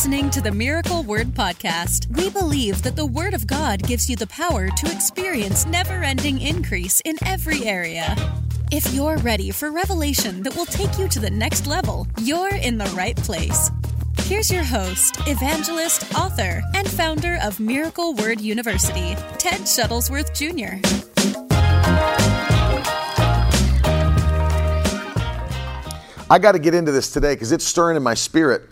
listening to the Miracle Word Podcast. We believe that the Word of God gives you the power to experience never ending increase in every area. If you're ready for revelation that will take you to the next level, you're in the right place. Here's your host, evangelist, author, and founder of Miracle Word University, Ted Shuttlesworth Jr. I got to get into this today because it's stirring in my spirit.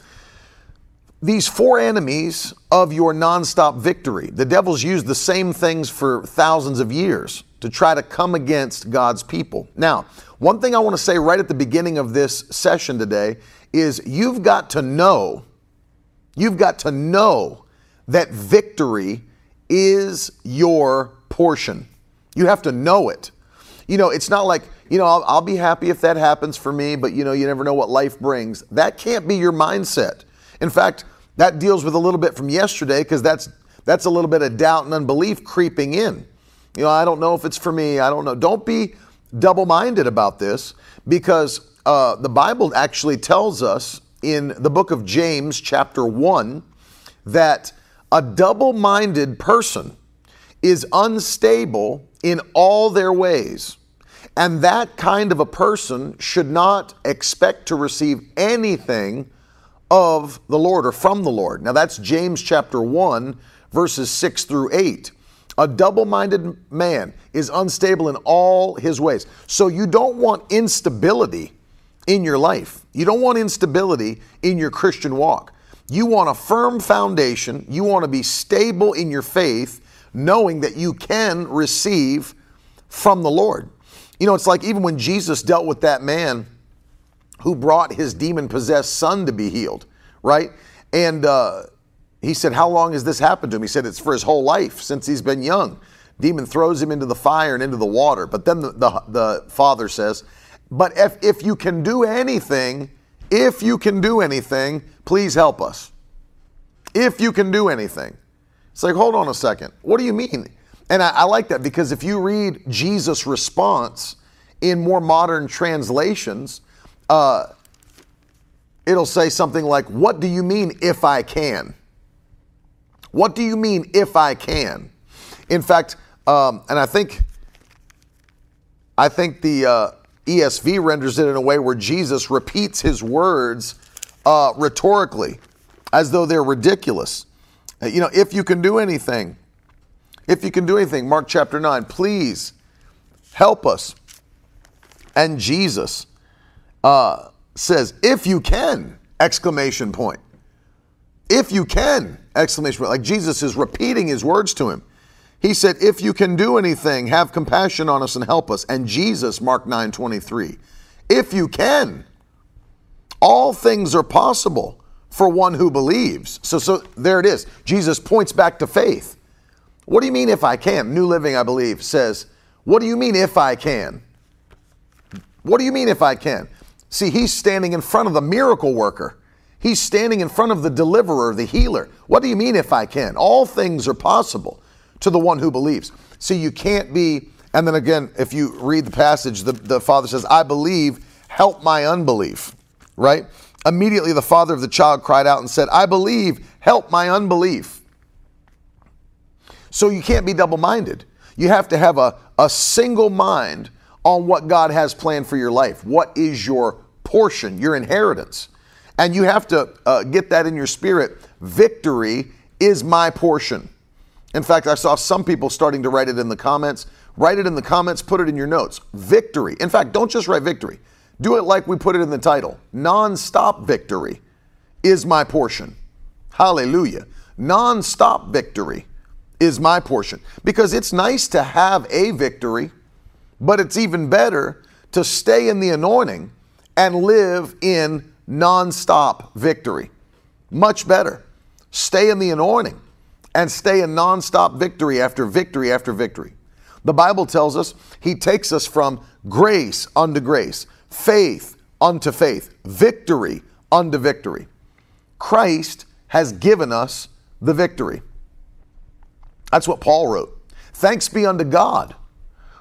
These four enemies of your nonstop victory, the devil's used the same things for thousands of years to try to come against God's people. Now, one thing I want to say right at the beginning of this session today is you've got to know, you've got to know that victory is your portion. You have to know it. You know, it's not like, you know, I'll, I'll, be happy if that happens for me, but you know, you never know what life brings. That can't be your mindset. In fact, that deals with a little bit from yesterday because that's that's a little bit of doubt and unbelief creeping in. You know, I don't know if it's for me. I don't know. Don't be double-minded about this because uh, the Bible actually tells us in the book of James, chapter one, that a double-minded person is unstable in all their ways. And that kind of a person should not expect to receive anything of the Lord or from the Lord. Now that's James chapter 1, verses 6 through 8. A double minded man is unstable in all his ways. So you don't want instability in your life. You don't want instability in your Christian walk. You want a firm foundation. You want to be stable in your faith, knowing that you can receive from the Lord. You know, it's like even when Jesus dealt with that man who brought his demon possessed son to be healed, right? And uh, he said, How long has this happened to him? He said, It's for his whole life since he's been young. Demon throws him into the fire and into the water. But then the, the, the father says, But if, if you can do anything, if you can do anything, please help us. If you can do anything. It's like, hold on a second. What do you mean? And I, I like that because if you read Jesus' response in more modern translations, uh, it'll say something like, What do you mean if I can? What do you mean if I can? In fact, um, and I think I think the uh, ESV renders it in a way where Jesus repeats his words uh, rhetorically, as though they're ridiculous. Uh, you know, if you can do anything, if you can do anything, Mark chapter 9, please help us. And Jesus uh, says, if you can, exclamation point. If you can, exclamation point. Like Jesus is repeating his words to him. He said, if you can do anything, have compassion on us and help us. And Jesus, Mark 9 23, if you can, all things are possible for one who believes. So, so there it is. Jesus points back to faith. What do you mean if I can? New Living, I believe, says, What do you mean if I can? What do you mean if I can? See, he's standing in front of the miracle worker. He's standing in front of the deliverer, the healer. What do you mean if I can? All things are possible to the one who believes. See, you can't be, and then again, if you read the passage, the, the father says, I believe, help my unbelief, right? Immediately the father of the child cried out and said, I believe, help my unbelief. So you can't be double minded. You have to have a, a single mind on what God has planned for your life. What is your portion, your inheritance? And you have to uh, get that in your spirit. Victory is my portion. In fact, I saw some people starting to write it in the comments. Write it in the comments, put it in your notes. Victory. In fact, don't just write victory. Do it like we put it in the title. Non-stop victory is my portion. Hallelujah. Non-stop victory is my portion. Because it's nice to have a victory, but it's even better to stay in the anointing and live in nonstop victory. Much better. Stay in the anointing and stay in nonstop victory after victory after victory. The Bible tells us He takes us from grace unto grace, faith unto faith, victory unto victory. Christ has given us the victory. That's what Paul wrote. Thanks be unto God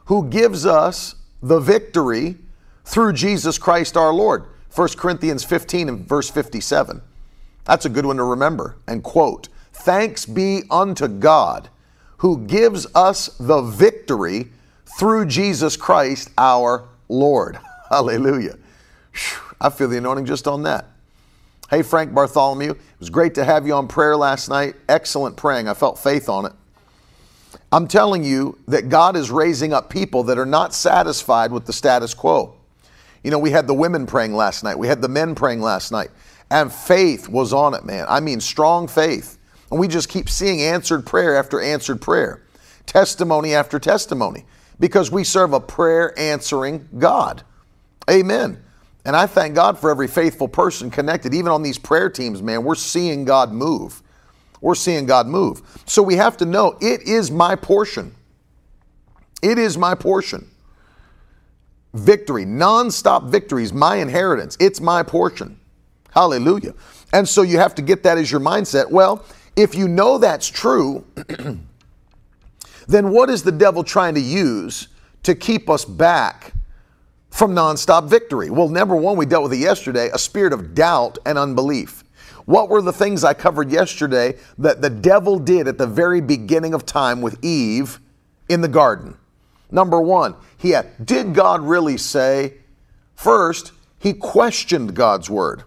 who gives us the victory through Jesus Christ our Lord. 1 Corinthians 15 and verse 57. That's a good one to remember. And quote, Thanks be unto God who gives us the victory through Jesus Christ our Lord. Hallelujah. I feel the anointing just on that. Hey, Frank Bartholomew, it was great to have you on prayer last night. Excellent praying. I felt faith on it. I'm telling you that God is raising up people that are not satisfied with the status quo. You know, we had the women praying last night, we had the men praying last night, and faith was on it, man. I mean, strong faith. And we just keep seeing answered prayer after answered prayer, testimony after testimony, because we serve a prayer answering God. Amen. And I thank God for every faithful person connected, even on these prayer teams, man. We're seeing God move. We're seeing God move. So we have to know it is my portion. It is my portion. Victory, nonstop victories, my inheritance. It's my portion. Hallelujah. And so you have to get that as your mindset. Well, if you know that's true, then what is the devil trying to use to keep us back from nonstop victory? Well, number one, we dealt with it yesterday a spirit of doubt and unbelief. What were the things I covered yesterday that the devil did at the very beginning of time with Eve in the garden? Number one, he had, did God really say? First, he questioned God's word,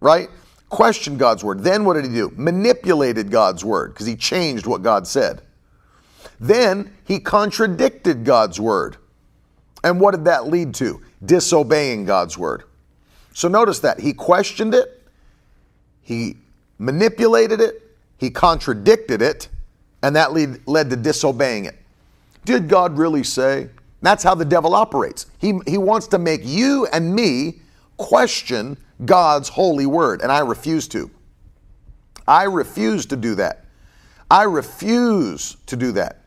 right? Questioned God's word. Then what did he do? Manipulated God's word because he changed what God said. Then he contradicted God's word. And what did that lead to? Disobeying God's word. So notice that he questioned it, he manipulated it, he contradicted it, and that lead, led to disobeying it. Did God really say? That's how the devil operates. He, he wants to make you and me question God's holy word, and I refuse to. I refuse to do that. I refuse to do that.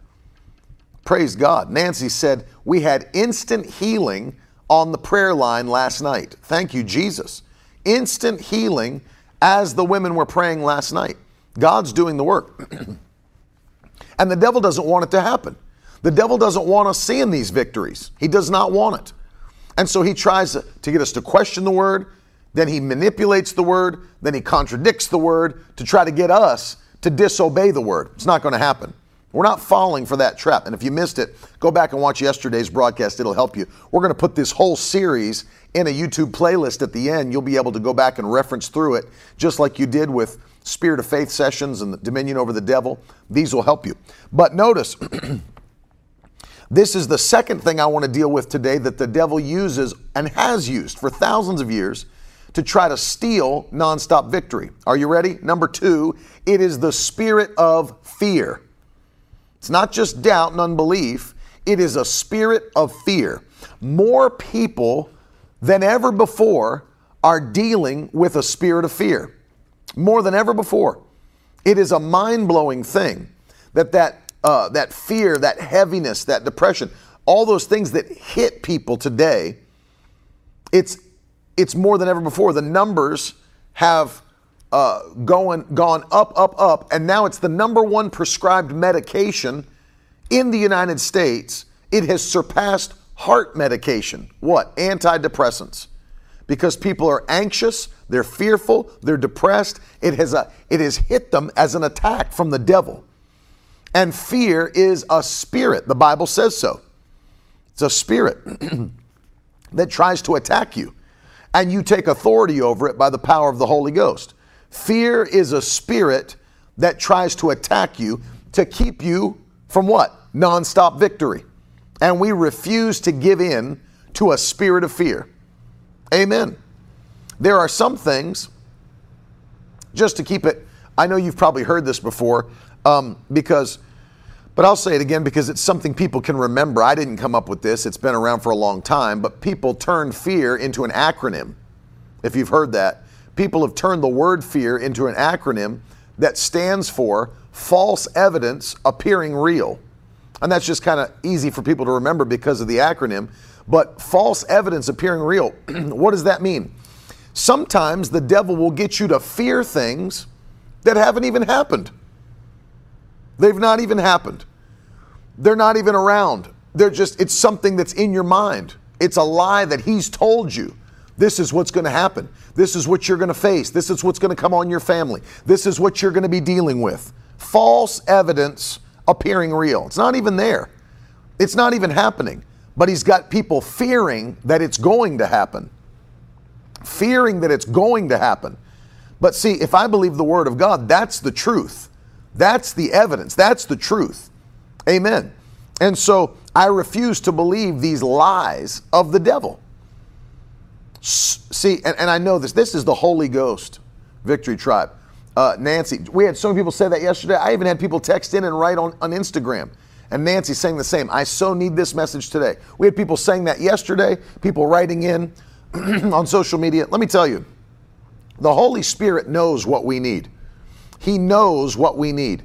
Praise God. Nancy said, We had instant healing on the prayer line last night. Thank you, Jesus. Instant healing as the women were praying last night. God's doing the work. and the devil doesn't want it to happen. The devil doesn't want us seeing these victories. He does not want it. And so he tries to get us to question the word, then he manipulates the word, then he contradicts the word to try to get us to disobey the word. It's not going to happen. We're not falling for that trap. And if you missed it, go back and watch yesterday's broadcast. It'll help you. We're going to put this whole series in a YouTube playlist at the end. You'll be able to go back and reference through it, just like you did with Spirit of Faith sessions and the dominion over the devil. These will help you. But notice, this is the second thing I want to deal with today that the devil uses and has used for thousands of years to try to steal nonstop victory. Are you ready? Number two, it is the spirit of fear. It's not just doubt and unbelief, it is a spirit of fear. More people than ever before are dealing with a spirit of fear. More than ever before. It is a mind blowing thing that that, uh, that fear, that heaviness, that depression, all those things that hit people today, it's, it's more than ever before. The numbers have uh, going, gone up, up, up, and now it's the number one prescribed medication in the United States. It has surpassed heart medication. What? Antidepressants. Because people are anxious, they're fearful, they're depressed. It has, a, it has hit them as an attack from the devil. And fear is a spirit. The Bible says so. It's a spirit that tries to attack you, and you take authority over it by the power of the Holy Ghost. Fear is a spirit that tries to attack you to keep you from what? Nonstop victory. And we refuse to give in to a spirit of fear. Amen. There are some things, just to keep it, I know you've probably heard this before, um, because, but I'll say it again because it's something people can remember. I didn't come up with this, it's been around for a long time, but people turn fear into an acronym, if you've heard that people have turned the word fear into an acronym that stands for false evidence appearing real. And that's just kind of easy for people to remember because of the acronym. But false evidence appearing real, what does that mean? Sometimes the devil will get you to fear things that haven't even happened. They've not even happened. They're not even around. They're just, it's something that's in your mind. It's a lie that he's told you This is what's going to happen. This is what you're going to face. This is what's going to come on your family. This is what you're going to be dealing with. False evidence appearing real. It's not even there. It's not even happening. But he's got people fearing that it's going to happen. Fearing that it's going to happen. But see, if I believe the word of God, that's the truth. That's the evidence. That's the truth. Amen. And so I refuse to believe these lies of the devil. See, and, and I know this, this is the Holy Ghost Victory Tribe. Uh, Nancy, we had so many people say that yesterday. I even had people text in and write on, on Instagram. And Nancy saying the same. I so need this message today. We had people saying that yesterday, people writing in on social media. Let me tell you, the Holy Spirit knows what we need. He knows what we need.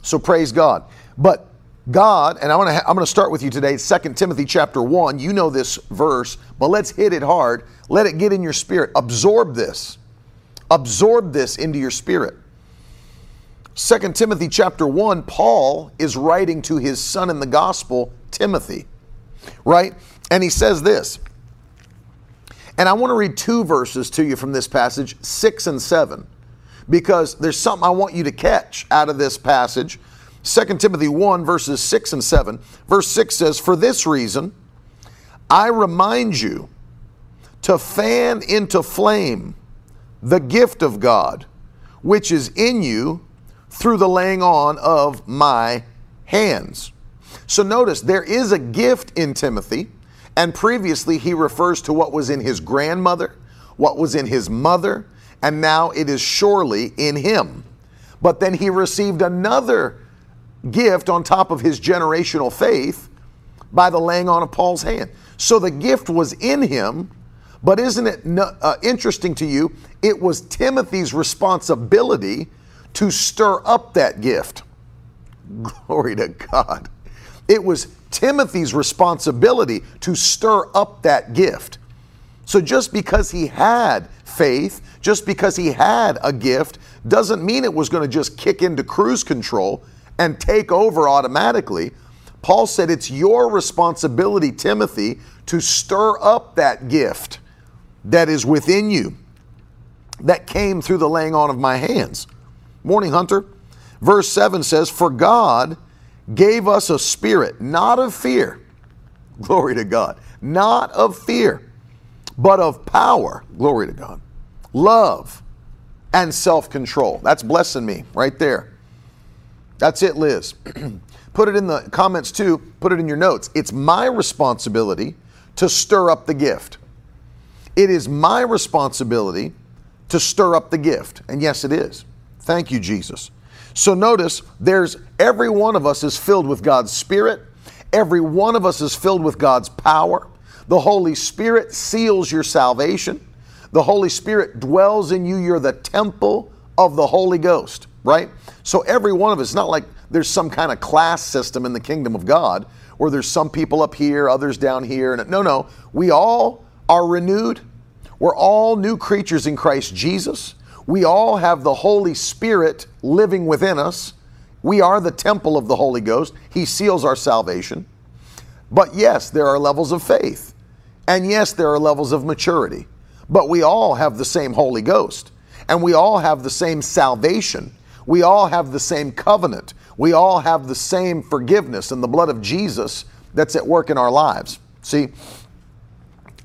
So praise God. But God, and I want to I'm going to start with you today, 2 Timothy chapter 1. You know this verse, but let's hit it hard. Let it get in your spirit. Absorb this. Absorb this into your spirit. 2 Timothy chapter 1, Paul is writing to his son in the gospel, Timothy, right? And he says this. And I want to read two verses to you from this passage, 6 and 7, because there's something I want you to catch out of this passage. 2 Timothy 1, verses 6 and 7. Verse 6 says, For this reason, I remind you to fan into flame the gift of God, which is in you through the laying on of my hands. So notice there is a gift in Timothy, and previously he refers to what was in his grandmother, what was in his mother, and now it is surely in him. But then he received another gift on top of his generational faith by the laying on of Paul's hand. So the gift was in him, but isn't it uh, interesting to you? It was Timothy's responsibility to stir up that gift. Glory to God. It was Timothy's responsibility to stir up that gift. So just because he had faith, just because he had a gift, doesn't mean it was going to just kick into cruise control and take over automatically. Paul said it's your responsibility, Timothy, to stir up that gift that is within you that came through the laying on of my hands. Morning, Hunter. Verse 7 says, For God gave us a spirit, not of fear. Glory to God. Not of fear, but of power. Glory to God. Love and self control. That's blessing me right there. That's it, Liz. put it in the comments too. Put it in your notes. It's my responsibility to stir up the gift. It is my responsibility to stir up the gift. And yes, it is. Thank you, Jesus. So notice there's every one of us is filled with God's Spirit. Every one of us is filled with God's power. The Holy Spirit seals your salvation. The Holy Spirit dwells in you. You're the temple of the Holy Ghost, right? So every one of us, not like there's some kind of class system in the kingdom of God where there's some people up here, others down here. And No, no. We all are renewed. We're all new creatures in Christ Jesus. We all have the Holy Spirit living within us. We are the temple of the Holy Ghost. He seals our salvation. But yes, there are levels of faith. And yes, there are levels of maturity. But we all have the same Holy Ghost. And we all have the same salvation. We all have the same covenant. We all have the same forgiveness and the blood of Jesus that's at work in our lives. See?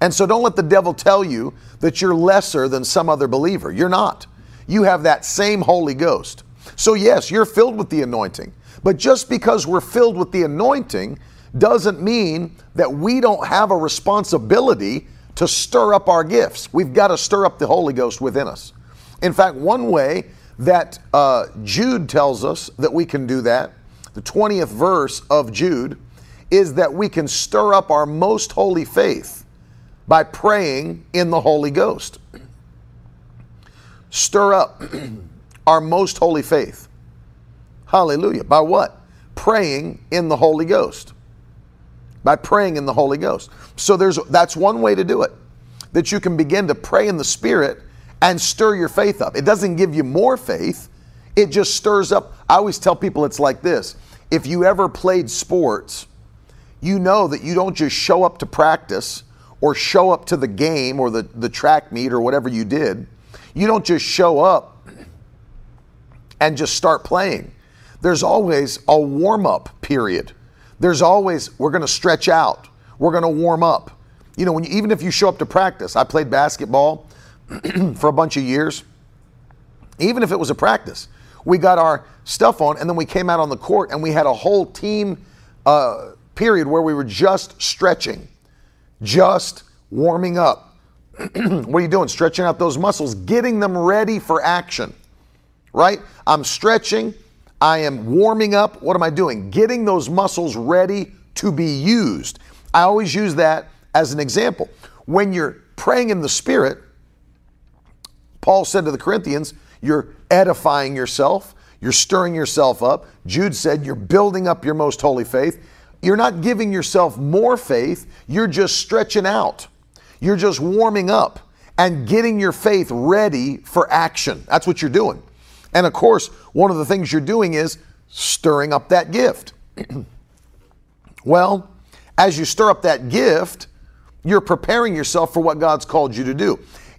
And so don't let the devil tell you that you're lesser than some other believer. You're not. You have that same Holy Ghost. So, yes, you're filled with the anointing. But just because we're filled with the anointing doesn't mean that we don't have a responsibility to stir up our gifts. We've got to stir up the Holy Ghost within us. In fact, one way that uh, Jude tells us that we can do that, the 20th verse of Jude, is that we can stir up our most holy faith by praying in the Holy Ghost. Stir up our most holy faith. Hallelujah. By what? Praying in the Holy Ghost. By praying in the Holy Ghost. So there's that's one way to do it. That you can begin to pray in the Spirit and stir your faith up. It doesn't give you more faith, it just stirs up. I always tell people it's like this. If you ever played sports, you know that you don't just show up to practice or show up to the game or the, the track meet or whatever you did, you don't just show up and just start playing. There's always a warm up period. There's always, we're going to stretch out, we're going to warm up. You know, when you, even if you show up to practice, I played basketball for a bunch of years. Even if it was a practice, we got our stuff on and then we came out on the court and we had a whole team uh, period where we were just stretching, just warming up. what are you doing? Stretching out those muscles, getting them ready for action, right? I'm stretching, I am warming up. What am I doing? Getting those muscles ready to be used. I always use that as an example. When you're praying in the Spirit, Paul said to the Corinthians, you're edifying yourself, you're stirring yourself up. Jude said, you're building up your most holy faith. You're not giving yourself more faith, you're just stretching out. You're just warming up and getting your faith ready for action. That's what you're doing. And of course, one of the things you're doing is stirring up that gift. well, as you stir up that gift, you're preparing yourself for what God's called you to do.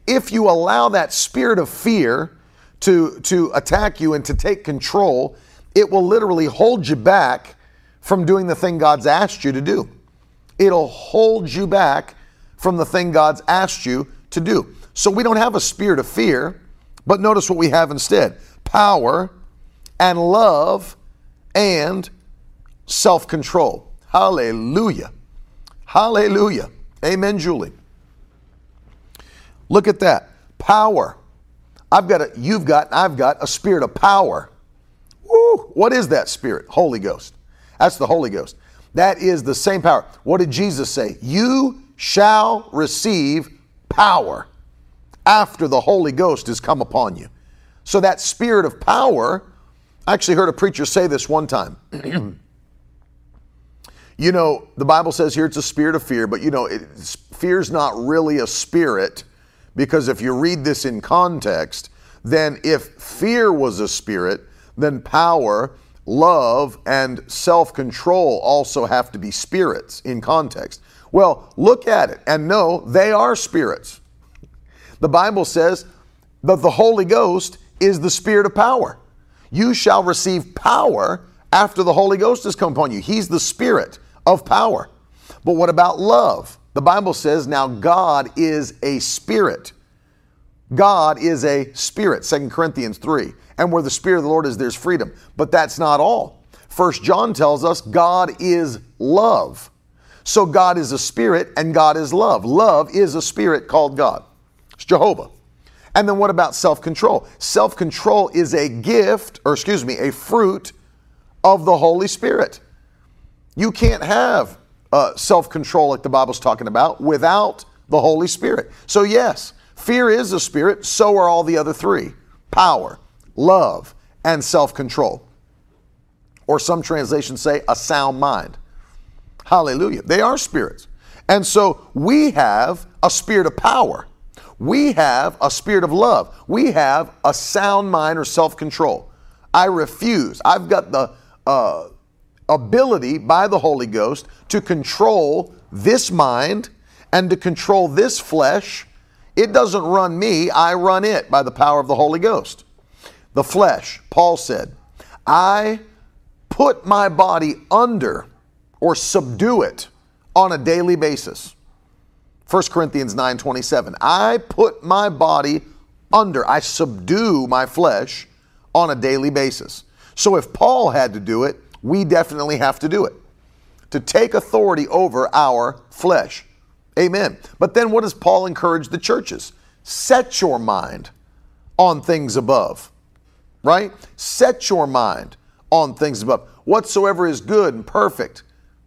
If you allow that spirit of fear to, to attack you and to take control, it will literally hold you back from doing the thing God's asked you to do. It'll hold you back from the thing God's asked you to do. So we don't have a spirit of fear, but notice what we have instead power and love and self control. Hallelujah. Hallelujah. Amen, Julie. Look at that. Power. I've got a, you've got, I've got a spirit of power. Woo, what is that spirit? Holy Ghost. That's the Holy Ghost. That is the same power. What did Jesus say? You shall receive power after the Holy Ghost has come upon you. So that spirit of power, I actually heard a preacher say this one time. you know, the Bible says here it's a spirit of fear, but you know, fear's not really a spirit because if you read this in context, then if fear was a spirit, then power love, and self control also have to be spirits in context. Well, look at it and know they are spirits. The Bible says that the Holy Ghost is the spirit of power. You shall receive power after the Holy Ghost has come upon you. He's the spirit of power. But what about love? The Bible says now God is a spirit. God is a spirit, 2 Corinthians 3. And where the Spirit of the Lord is, there's freedom. But that's not all. First John tells us God is love. So God is a spirit and God is love. Love is a spirit called God. It's Jehovah. And then what about self control? Self control is a gift, or excuse me, a fruit of the Holy Spirit. You can't have uh, self control like the Bible's talking about without the Holy Spirit. So, yes, Fear is a spirit, so are all the other three power, love, and self control. Or some translations say a sound mind. Hallelujah. They are spirits. And so we have a spirit of power. We have a spirit of love. We have a sound mind or self control. I refuse. I've got the uh, ability by the Holy Ghost to control this mind and to control this flesh it doesn't run me, I run it by the power of the Holy Ghost. The flesh, Paul said, I put my body under or subdue it on a daily basis. 1 Corinthians 9:27. I put my body under, I subdue my flesh on a daily basis. So if Paul had to do it, we definitely have to do it. To take authority over our flesh. Amen. But then what does Paul encourage the churches? Set your mind on things above, right? Set your mind on things above. Whatsoever is good and perfect,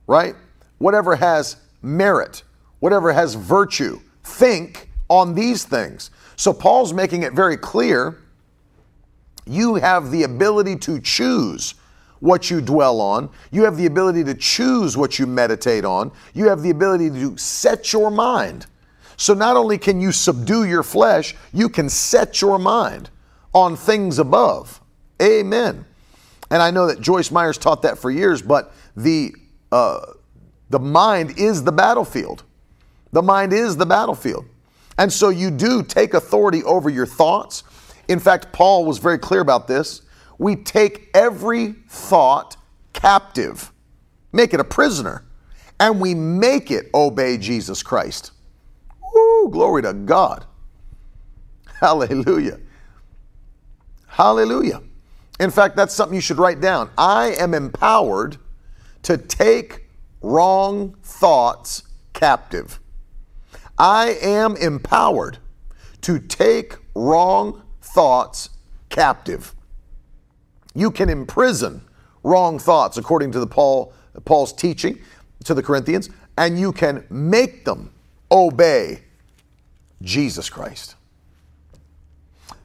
right? Whatever has merit, whatever has virtue, think on these things. So Paul's making it very clear you have the ability to choose what you dwell on. You have the ability to choose what you meditate on. You have the ability to set your mind. So not only can you subdue your flesh, you can set your mind on things above. Amen. And I know that Joyce Myers taught that for years, but the uh, the mind is the battlefield. The mind is the battlefield. And so you do take authority over your thoughts. In fact, Paul was very clear about this. We take every thought captive, make it a prisoner, and we make it obey Jesus Christ. Woo, glory to God. Hallelujah. Hallelujah. In fact, that's something you should write down. I am empowered to take wrong thoughts captive. I am empowered to take wrong thoughts captive. You can imprison wrong thoughts according to the Paul Paul's teaching to the Corinthians and you can make them obey Jesus Christ.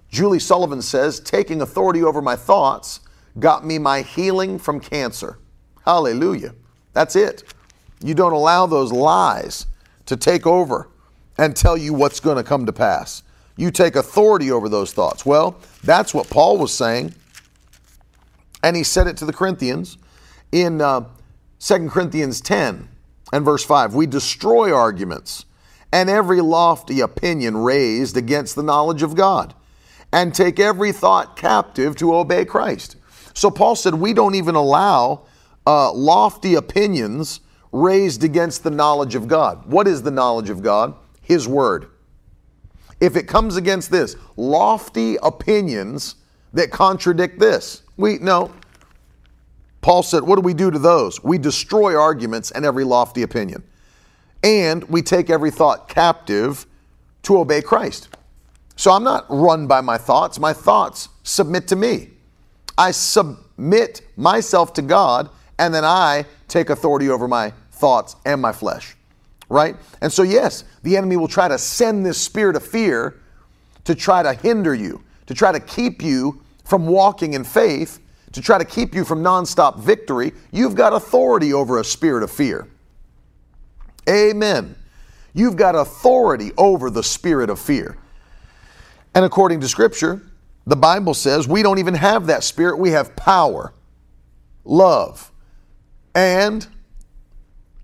Julie Sullivan says, taking authority over my thoughts got me my healing from cancer. Hallelujah. That's it. You don't allow those lies to take over and tell you what's going to come to pass. You take authority over those thoughts. Well, that's what Paul was saying. And he said it to the Corinthians in uh, 2 Corinthians 10 and verse 5. We destroy arguments and every lofty opinion raised against the knowledge of God and take every thought captive to obey Christ. So Paul said, We don't even allow uh, lofty opinions raised against the knowledge of God. What is the knowledge of God? His Word. If it comes against this, lofty opinions that contradict this, we no. Paul said, What do we do to those? We destroy arguments and every lofty opinion. And we take every thought captive to obey Christ. So I'm not run by my thoughts. My thoughts submit to me. I submit myself to God, and then I take authority over my thoughts and my flesh. Right? And so, yes, the enemy will try to send this spirit of fear to try to hinder you, to try to keep you from walking in faith, to try to keep you from nonstop victory. You've got authority over a spirit of fear. Amen. You've got authority over the spirit of fear. And according to Scripture, the Bible says we don't even have that spirit. We have power, love, and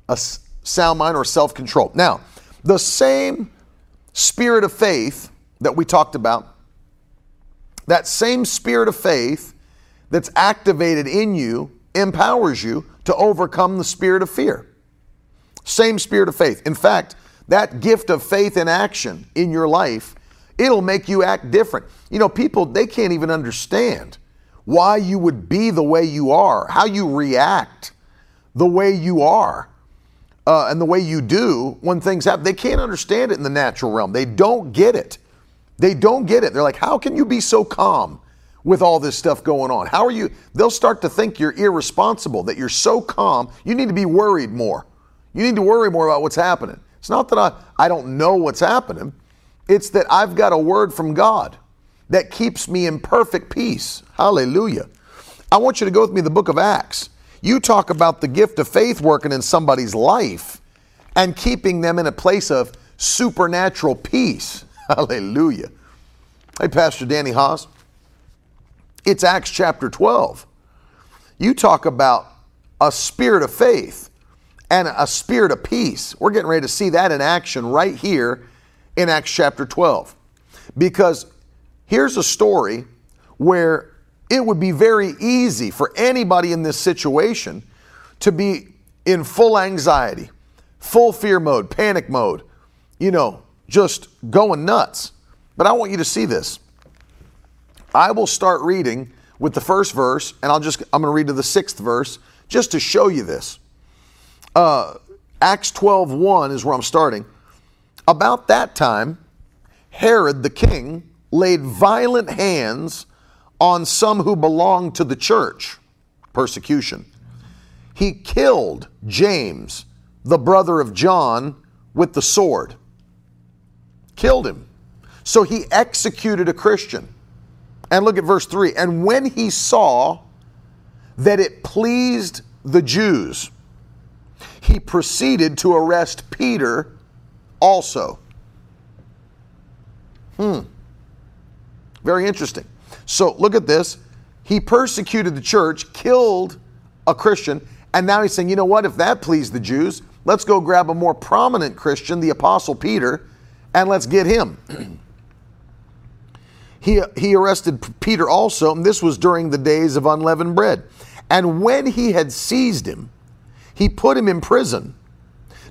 a sound mind or self control. Now, the same spirit of faith that we talked about, that same spirit of faith that's activated in you empowers you to overcome the spirit of fear. Same spirit of faith. In fact, that gift of faith in action in your life It'll make you act different. You know, people, they can't even understand why you would be the way you are, how you react the way you are, uh, and the way you do when things happen. They can't understand it in the natural realm. They don't get it. They don't get it. They're like, how can you be so calm with all this stuff going on? How are you? They'll start to think you're irresponsible, that you're so calm. You need to be worried more. You need to worry more about what's happening. It's not that I, I don't know what's happening. It's that I've got a word from God that keeps me in perfect peace. Hallelujah. I want you to go with me to the book of Acts. You talk about the gift of faith working in somebody's life and keeping them in a place of supernatural peace. Hallelujah. Hey, Pastor Danny Haas. It's Acts chapter 12. You talk about a spirit of faith and a spirit of peace. We're getting ready to see that in action right here in Acts chapter 12. Because here's a story where it would be very easy for anybody in this situation to be in full anxiety, full fear mode, panic mode, you know, just going nuts. But I want you to see this. I will start reading with the first verse, and I'll just, I'm going to read to the sixth verse just to show you this. Uh, Acts 12 1 is where I'm starting. About that time, Herod the king laid violent hands on some who belonged to the church. Persecution. He killed James, the brother of John, with the sword. Killed him. So he executed a Christian. And look at verse 3. And when he saw that it pleased the Jews, he proceeded to arrest Peter also. Hmm. Very interesting. So look at this. He persecuted the church, killed a Christian, and now he's saying, you know what? If that pleased the Jews, Let's go grab a more prominent Christian, the Apostle Peter, and let's get him. he, he arrested Peter also, and this was during the days of unleavened bread. And when he had seized him, he put him in prison,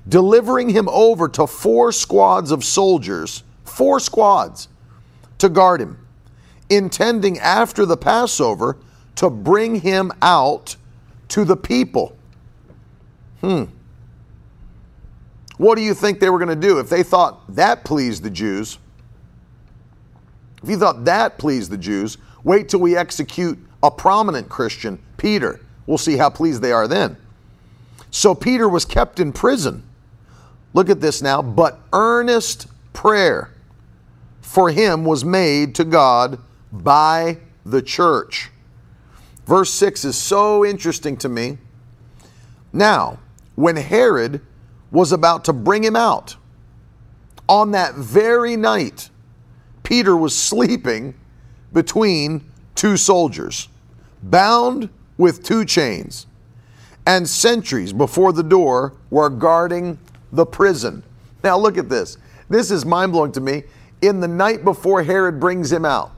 delivering him over to four squads of soldiers, four squads, to guard him, intending after the Passover to bring him out to the people. Hmm. What do you think they were going to do if they thought that pleased the Jews? If you thought that pleased the Jews, wait till we execute a prominent Christian, Peter. We'll see how pleased they are then. So Peter was kept in prison. Look at this now. But earnest prayer for him was made to God by the church. Verse 6 is so interesting to me. Now, when Herod was about to bring him out, on that very night, Peter was sleeping between two soldiers, bound with two chains, and sentries before the door were guarding the prison. Now, look at this. This is mind blowing to me. In the night before Herod brings him out,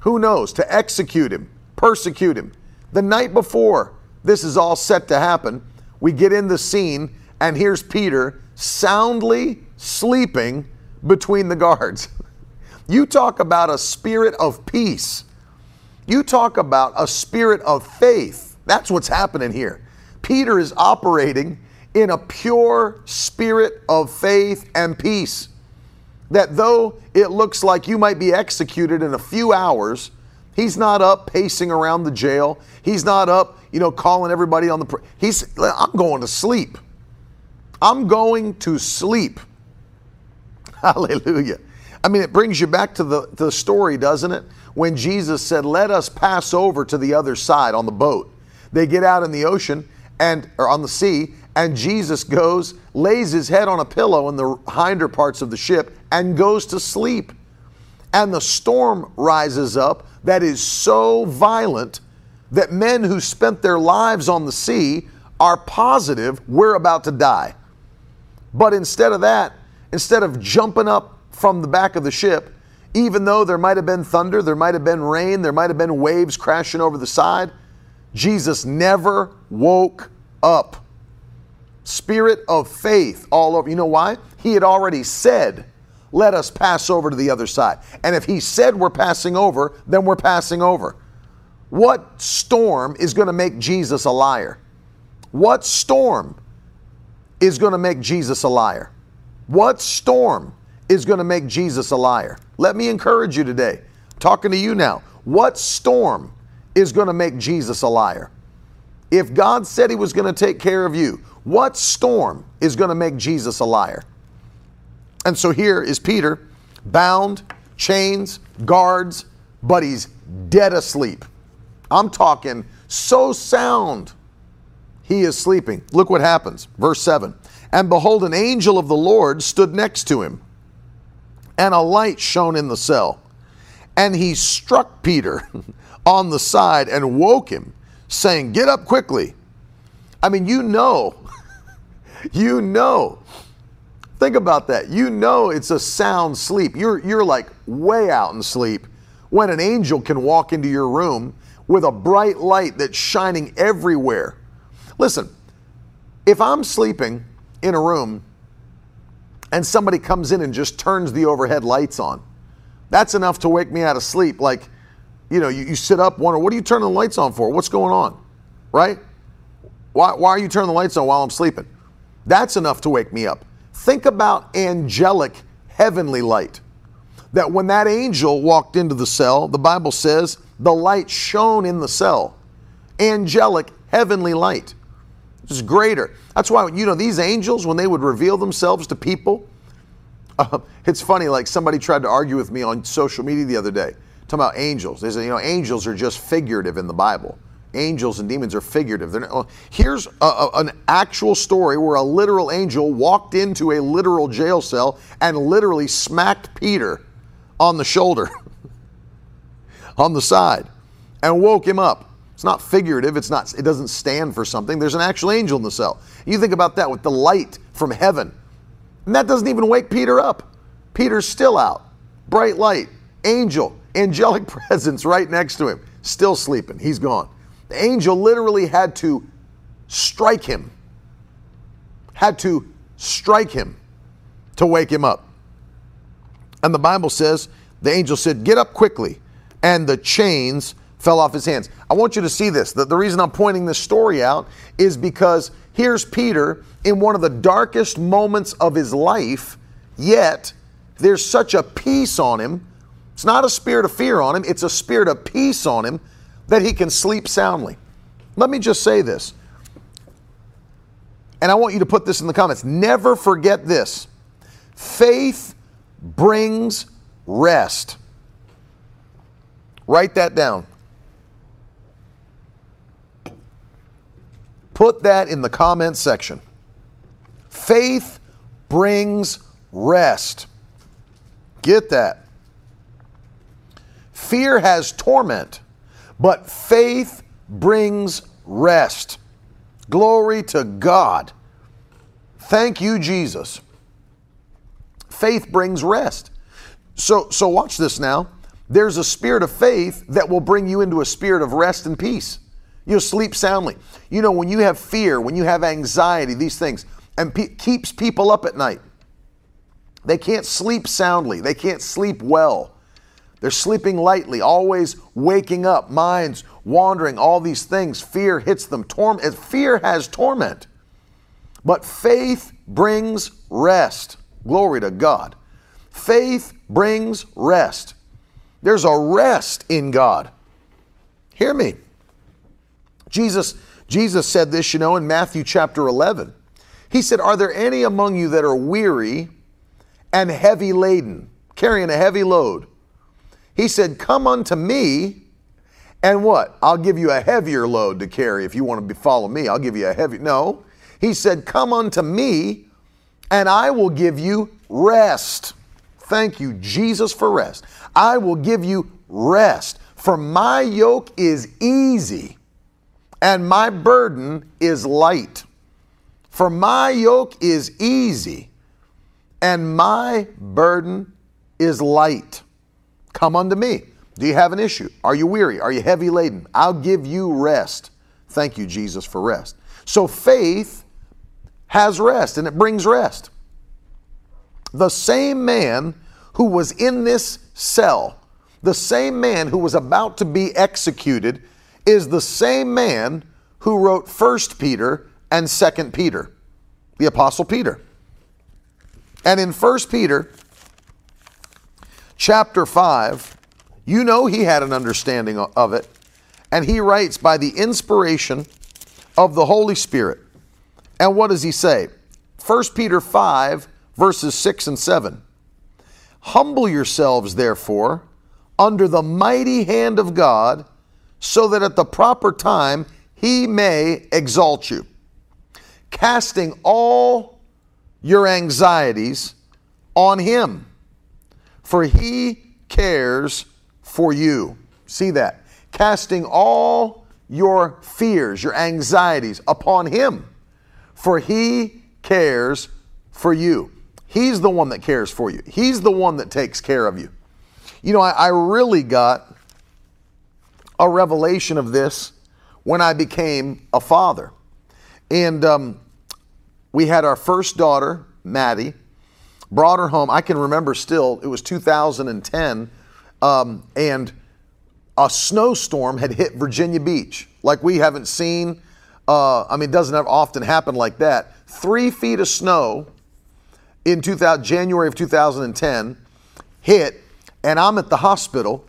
who knows, to execute him, persecute him. The night before this is all set to happen, we get in the scene, and here's Peter soundly sleeping between the guards. You talk about a spirit of peace. You talk about a spirit of faith. That's what's happening here. Peter is operating in a pure spirit of faith and peace. That though it looks like you might be executed in a few hours, he's not up pacing around the jail. He's not up, you know, calling everybody on the. Pr- he's, I'm going to sleep. I'm going to sleep. Hallelujah. I mean, it brings you back to the, the story, doesn't it? When Jesus said, Let us pass over to the other side on the boat. They get out in the ocean and or on the sea, and Jesus goes, lays his head on a pillow in the hinder parts of the ship, and goes to sleep. And the storm rises up that is so violent that men who spent their lives on the sea are positive we're about to die. But instead of that, instead of jumping up from the back of the ship, even though there might have been thunder, there might have been rain, there might have been waves crashing over the side, Jesus never woke up. Spirit of faith all over. You know why? He had already said, let us pass over to the other side. And if he said we're passing over, then we're passing over. What storm is going to make Jesus a liar? What storm is going to make Jesus a liar? What storm is going to make Jesus a liar? Let me encourage you today. Talking to you now. What storm is going to make Jesus a liar? If God said he was going to take care of you, what storm is going to make Jesus a liar? And so here is Peter, bound, chains, guards, but he's dead asleep. I'm talking so sound he is sleeping. Look what happens. Verse 7 And behold, an angel of the Lord stood next to him, and a light shone in the cell. And he struck Peter on the side and woke him, saying, Get up quickly. I mean, you know, you know. Think about that. You know it's a sound sleep. You're, you're like way out in sleep when an angel can walk into your room with a bright light that's shining everywhere. Listen, if I'm sleeping in a room and somebody comes in and just turns the overhead lights on, that's enough to wake me out of sleep. Like, you know, you, you sit up, wonder, what are you turning the lights on for? What's going on? Right? Why, why are you turning the lights on while I'm sleeping? That's enough to wake me up. Think about angelic heavenly light. That when that angel walked into the cell, the Bible says the light shone in the cell. Angelic heavenly light. It's greater. That's why, you know, these angels, when they would reveal themselves to people, uh, it's funny, like somebody tried to argue with me on social media the other day, talking about angels. They said, you know, angels are just figurative in the Bible angels and demons are figurative. Not, here's a, a, an actual story where a literal angel walked into a literal jail cell and literally smacked Peter on the shoulder, on the side, and woke him up. It's not figurative. It's not. It doesn't stand for something. There's an actual angel in the cell. You think about that with the light from heaven, and that doesn't even wake Peter up. Peter's still out. Bright light, angel, angelic presence right next to him, still sleeping. He's gone. The angel literally had to strike him. Had to strike him to wake him up. And the Bible says the angel said, "Get up quickly," and the chains fell off his hands. I want you to see this. The, the reason I'm pointing this story out is because here's Peter in one of the darkest moments of his life, yet there's such a peace on him. It's not a spirit of fear on him, it's a spirit of peace on him that he can sleep soundly. Let me just say this. And I want you to put this in the comments. Never forget this. Faith brings rest. Write that down. Put that in the comments section. Faith brings rest. Get that. Fear has torment, but faith brings rest. Glory to God. Thank you, Jesus. Faith brings rest. So, so watch this now. There's a spirit of faith that will bring you into a spirit of rest and peace. You'll sleep soundly. You know, when you have fear, when you have anxiety, these things, and pe- keeps people up at night. They can't sleep soundly. They can't sleep well. They're sleeping lightly, always waking up, minds wandering, all these things. Fear hits them. Torm- eh, fear has torment. But faith brings rest. Glory to God. Faith brings rest. There's a rest in God. Hear me. Jesus, Jesus said this, you know, in Matthew chapter 11. He said, Are there any among you that are weary and heavy laden, carrying a heavy load? He said, Come unto me, and what? I'll give you a heavier load to carry if you want to follow me. I'll give you a heavy. No. He said, Come unto me, and I will give you rest. Thank you, Jesus, for rest. I will give you rest. For my yoke is easy and my burden is light. For my yoke is easy, and my burden is light. Come unto me. Do you have an issue? Are you weary? Are you heavy laden? I'll give you rest. Thank you, Jesus, for rest. So faith has rest, and it brings rest. The same man who was in this cell, the same man who was about to be executed, is the same man who wrote 1 Peter and 2 Peter, the Apostle Peter. And in 1 Peter chapter 5, you know he had an understanding of it. And he writes by the inspiration of the Holy Spirit. And what does he say? 1 Peter 5, verses 6 and 7. Humble yourselves, therefore, under the mighty hand of God so that at the proper time he may exalt you, casting all your anxieties on him, for he cares for you. See that? Casting all your fears, your anxieties upon him, for he cares for you. He's the one that cares for you. He's the one that takes care of you. You know, I, I really got a revelation of this when I became a father. And um, we had our first daughter, Maddie, brought her home. I can remember still, it was 2010, um, and a snowstorm had hit Virginia Beach, like we haven't seen. Uh, I mean, it doesn't often happen like that. Three feet of snow in 2000, January of 2010 hit, and I'm at the hospital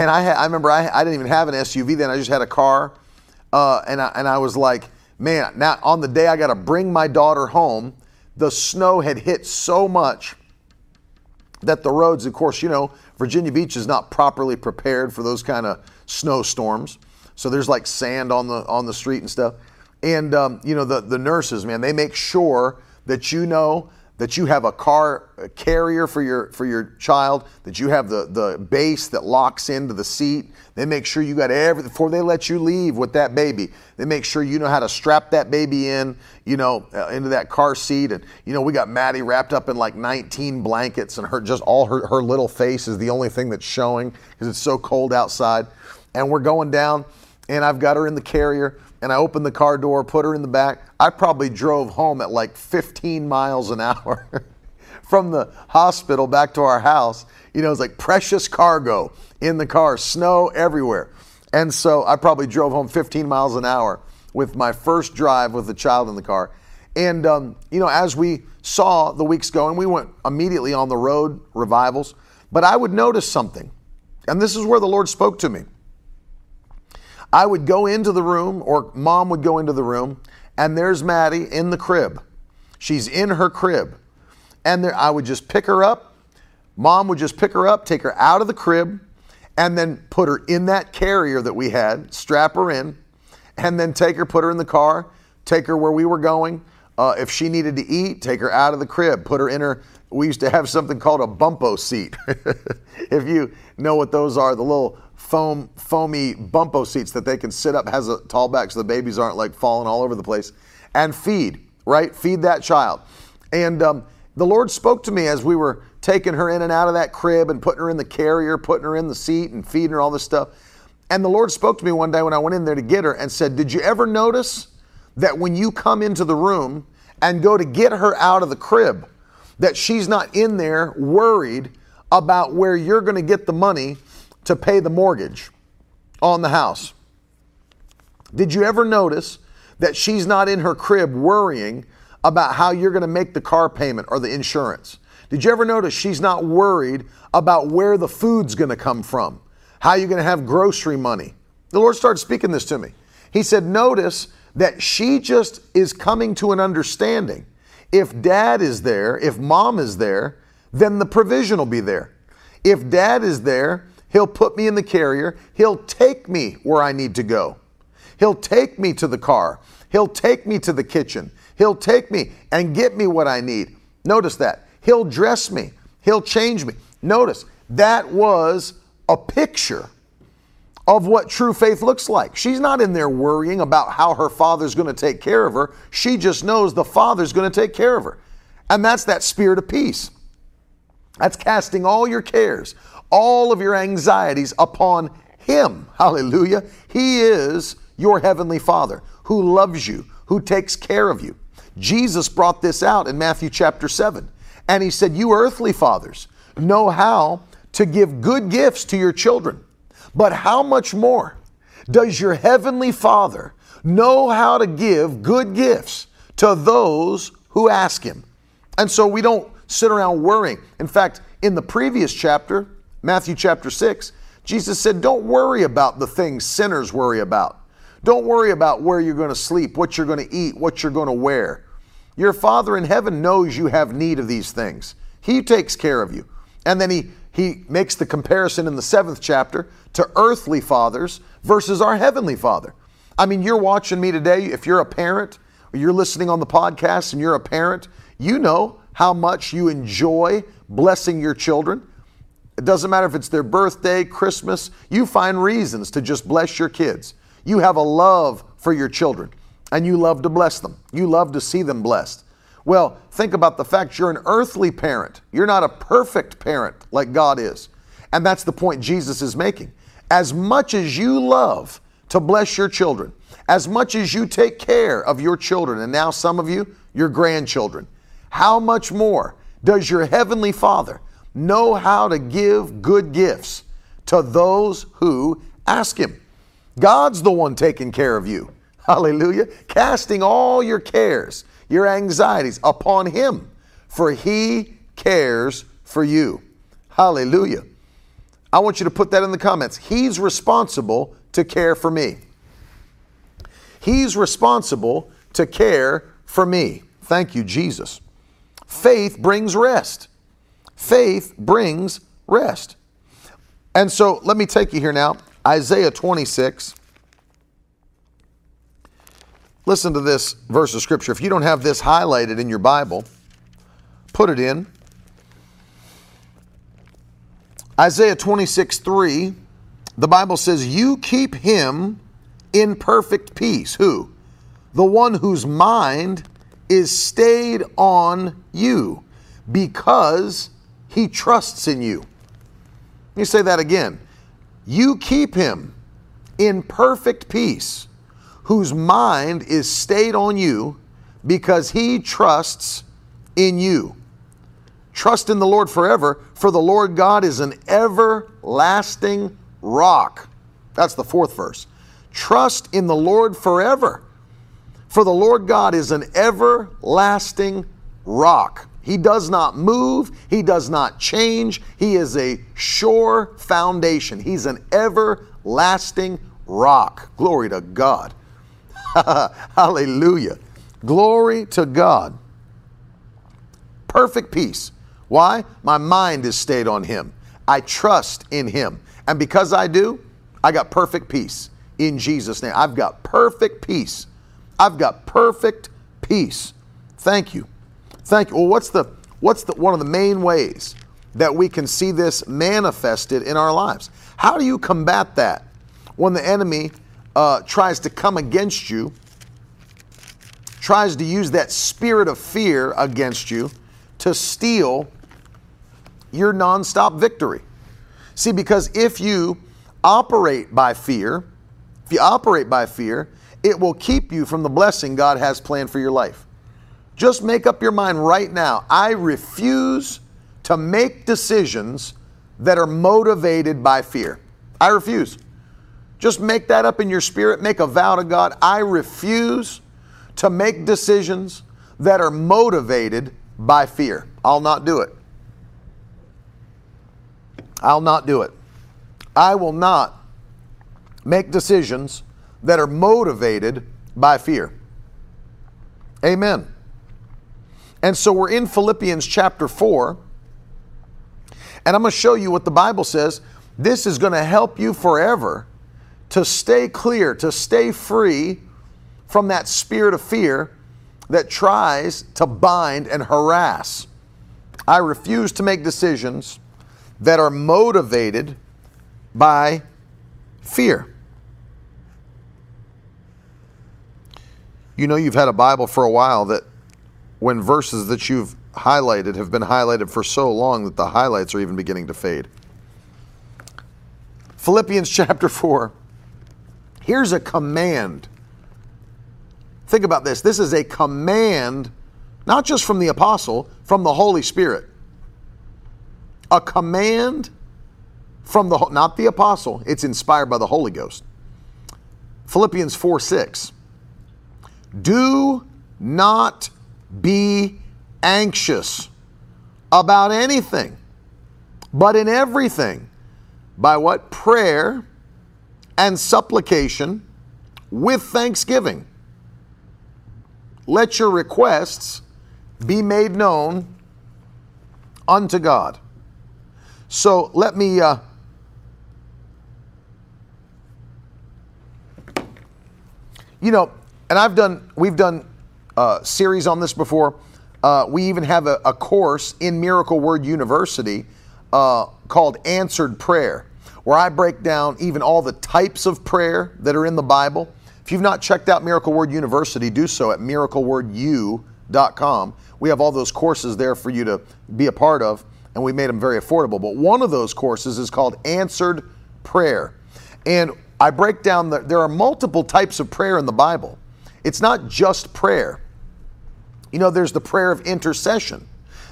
and I, I remember I, I didn't even have an SUV then. I just had a car. Uh, and, I, and I was like, man, now on the day I got to bring my daughter home, the snow had hit so much that the roads, of course, you know, Virginia Beach is not properly prepared for those kind of snowstorms. So there's like sand on the on the street and stuff. And um, you know the the nurses, man, they make sure that you know that you have a car carrier for your for your child, that you have the the base that locks into the seat. They make sure you got everything before they let you leave with that baby. They make sure you know how to strap that baby in, you know, uh, into that car seat. And you know, we got Maddie wrapped up in like 19 blankets, and her just all her her little face is the only thing that's showing because it's so cold outside. And we're going down, and I've got her in the carrier and I opened the car door, put her in the back. I probably drove home at like 15 miles an hour from the hospital back to our house. You know, it's like precious cargo in the car, snow everywhere. And so I probably drove home 15 miles an hour with my first drive with the child in the car. And, um, you know, as we saw the weeks going, we went immediately on the road revivals. But I would notice something. And this is where the Lord spoke to me. I would go into the room, or mom would go into the room, and there's Maddie in the crib. She's in her crib. And there, I would just pick her up. Mom would just pick her up, take her out of the crib, and then put her in that carrier that we had, strap her in, and then take her, put her in the car, take her where we were going. Uh, if she needed to eat, take her out of the crib, put her in her. We used to have something called a Bumbo seat. if you know what those are, the little foam, foamy Bumbo seats that they can sit up, has a tall back so the babies aren't like falling all over the place, and feed, right? Feed that child. And um, the Lord spoke to me as we were taking her in and out of that crib and putting her in the carrier, putting her in the seat and feeding her all this stuff. And the Lord spoke to me one day when I went in there to get her and said, Did you ever notice that when you come into the room and go to get her out of the crib, that she's not in there worried about where you're going to get the money to pay the mortgage on the house. Did you ever notice that she's not in her crib worrying about how you're going to make the car payment or the insurance? Did you ever notice she's not worried about where the food's going to come from? How you're going to have grocery money? The Lord started speaking this to me. He said, Notice that she just is coming to an understanding. If dad is there, if mom is there, then the provision will be there. If dad is there, He'll put me in the carrier. He'll take me where I need to go. He'll take me to the car. He'll take me to the kitchen. He'll take me and get me what I need. Notice that. He'll dress me. He'll change me. Notice that was a picture of what true faith looks like. She's not in there worrying about how her father's going to take care of her. She just knows the father's going to take care of her. And that's that spirit of peace. That's casting all your cares, all of your anxieties upon Him. Hallelujah. He is your Heavenly Father who loves you, who takes care of you. Jesus brought this out in Matthew chapter 7. And He said, You earthly fathers know how to give good gifts to your children, but how much more does your Heavenly Father know how to give good gifts to those who ask Him? And so we don't sit around worrying. In fact, in the previous chapter, Matthew chapter 6, Jesus said, Don't worry about the things sinners worry about. Don't worry about where you're going to sleep, what you're going to eat, what you're going to wear. Your Father in heaven knows you have need of these things. He takes care of you. And then he, he makes the comparison in the seventh chapter to earthly fathers versus our heavenly Father. I mean, you're watching me today. If you're a parent or you're listening on the podcast and you're a parent, you know how much you enjoy blessing your children. It doesn't matter if it's their birthday, Christmas, you find reasons to just bless your kids. You have a love for your children and you love to bless them. You love to see them blessed. Well, think about the fact you're an earthly parent. You're not a perfect parent like God is. And that's the point Jesus is making. As much as you love to bless your children, as much as you take care of your children, and now some of you, your grandchildren, how much more does your heavenly Father know how to give good gifts to those who ask Him. God's the one taking care of you. Hallelujah. Casting all your cares, your anxieties upon Him, for He cares for you. Hallelujah. I want you to put that in the comments. He's responsible to care for me. He's responsible to care for me. Thank you, Jesus. Faith brings rest. Faith brings rest. And so let me take you here now. Isaiah 26. Listen to this verse of scripture. If you don't have this highlighted in your Bible, put it in. Isaiah 26 3, the Bible says, You keep him in perfect peace. Who? The one whose mind is stayed on you because he trusts in you. Let me say that again. You keep him in perfect peace, whose mind is stayed on you because he trusts in you. Trust in the Lord forever, for the Lord God is an everlasting rock. That's the fourth verse. Trust in the Lord forever, for the Lord God is an everlasting rock. He does not move, He does not change. He is a sure foundation. He's an everlasting rock. Glory to God. Hallelujah. Glory to God. Perfect peace. Why? My mind is stayed on Him. I trust in Him. And because I do, I got perfect peace in Jesus' name. I've got perfect peace. I've got perfect peace. Thank you. Thank you. Well, what's the what's the one of the main ways that we can see this manifested in our lives? How do you combat that when the enemy uh, tries to come against you, tries to use that spirit of fear against you to steal your nonstop victory? See, because if you operate by fear, if you operate by fear, it will keep you from the blessing God has planned for your life. Just make up your mind right now. I refuse to make decisions that are motivated by fear. I refuse. Just make that up in your spirit. Make a vow to God. I refuse to make decisions that are motivated by fear. I'll not do it. I'll not do it. I will not make decisions that are motivated by fear. Amen. And so we're in Philippians chapter 4, and I'm going to show you what the Bible says. This is going to help you forever to stay clear, to stay free from that spirit of fear that tries to bind and harass. I refuse to make decisions that are motivated by fear. You know, you've had a Bible for a while that when verses that you've highlighted have been highlighted for so long that the highlights are even beginning to fade. Philippians chapter 4. Here's a command. Think about this. This is a command, not just from the apostle, from the Holy Spirit a command from the not the apostle it's inspired by the holy ghost philippians 4 6 do not be anxious about anything but in everything by what prayer and supplication with thanksgiving let your requests be made known unto god so let me. Uh, you know, and I've done, we've done uh, series on this before. Uh, we even have a, a, course in Miracle Word University uh, called Answered Prayer, where I break down even all the types of prayer that are in the Bible. If you've not checked out Miracle Word University, do so at miraclewordu.com. We have all those courses there for you to be a part of and we made them very affordable. But one of those courses is called Answered Prayer. And I break down that there are multiple types of prayer in the Bible. It's not just prayer. You know, there's the prayer of intercession,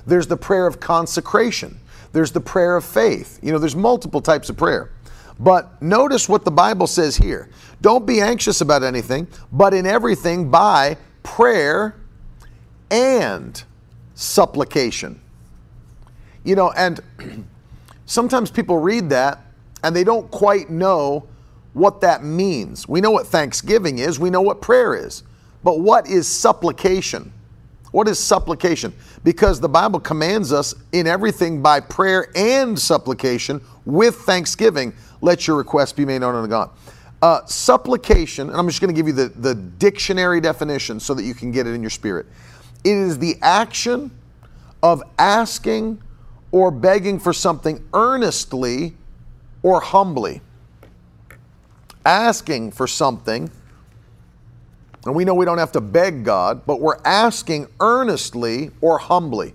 there's the prayer of consecration, there's the prayer of faith. You know, there's multiple types of prayer. But notice what the Bible says here. Don't be anxious about anything, but in everything by prayer and supplication. You know, and sometimes people read that and they don't quite know what that means. We know what thanksgiving is, we know what prayer is. But what is supplication? What is supplication? Because the Bible commands us in everything by prayer and supplication with thanksgiving, let your requests be made known unto God. Uh, supplication, and I'm just going to give you the, the dictionary definition so that you can get it in your spirit. It is the action of asking or begging for something earnestly or humbly. Asking for something, and we know we don't have to beg God, but we're asking earnestly or humbly.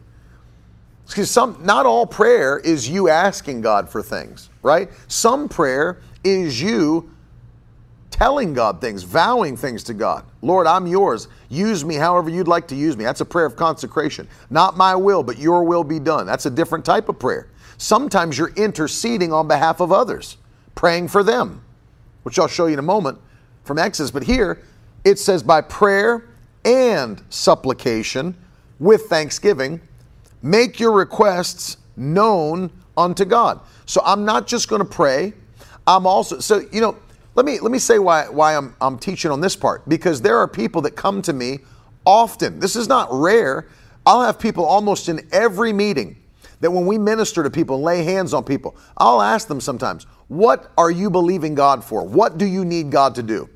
Because some, not all prayer is you asking God for things, right? Some prayer is you telling God things, vowing things to God. Lord, I'm yours. Use me however you'd like to use me. That's a prayer of consecration. Not my will, but your will be done. That's a different type of prayer. Sometimes you're interceding on behalf of others, praying for them, which I'll show you in a moment from Exodus. But here it says, by prayer and supplication with thanksgiving, make your requests known unto God. So I'm not just going to pray. I'm also, so, you know, let me let me say why why I'm I'm teaching on this part because there are people that come to me often. This is not rare. I'll have people almost in every meeting that when we minister to people and lay hands on people, I'll ask them sometimes, "What are you believing God for? What do you need God to do?"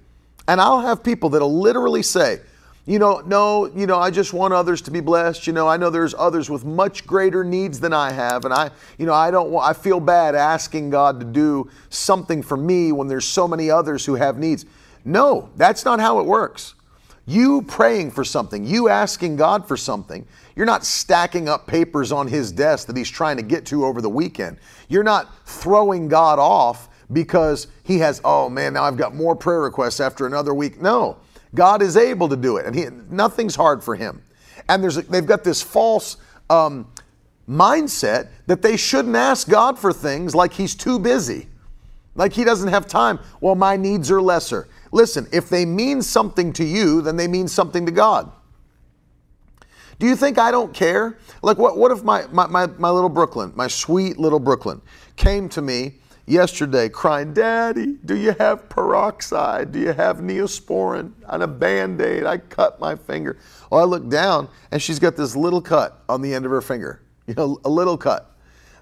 And I'll have people that'll literally say, you know, no, you know, I just want others to be blessed. You know, I know there's others with much greater needs than I have, and I, you know, I don't want, I feel bad asking God to do something for me when there's so many others who have needs. No, that's not how it works. You praying for something, you asking God for something, you're not stacking up papers on his desk that he's trying to get to over the weekend. You're not throwing God off because he has, oh man, now I've got more prayer requests after another week. No. God is able to do it, and he, nothing's hard for him. And there's, they've got this false um, mindset that they shouldn't ask God for things like He's too busy, like He doesn't have time. Well, my needs are lesser. Listen, if they mean something to you, then they mean something to God. Do you think I don't care? Like, what, what if my, my, my, my little Brooklyn, my sweet little Brooklyn, came to me yesterday crying, Daddy, do you have peroxide? Do you have neosporin on a band aid? I cut my finger. Well, I look down and she's got this little cut on the end of her finger, you know, a little cut.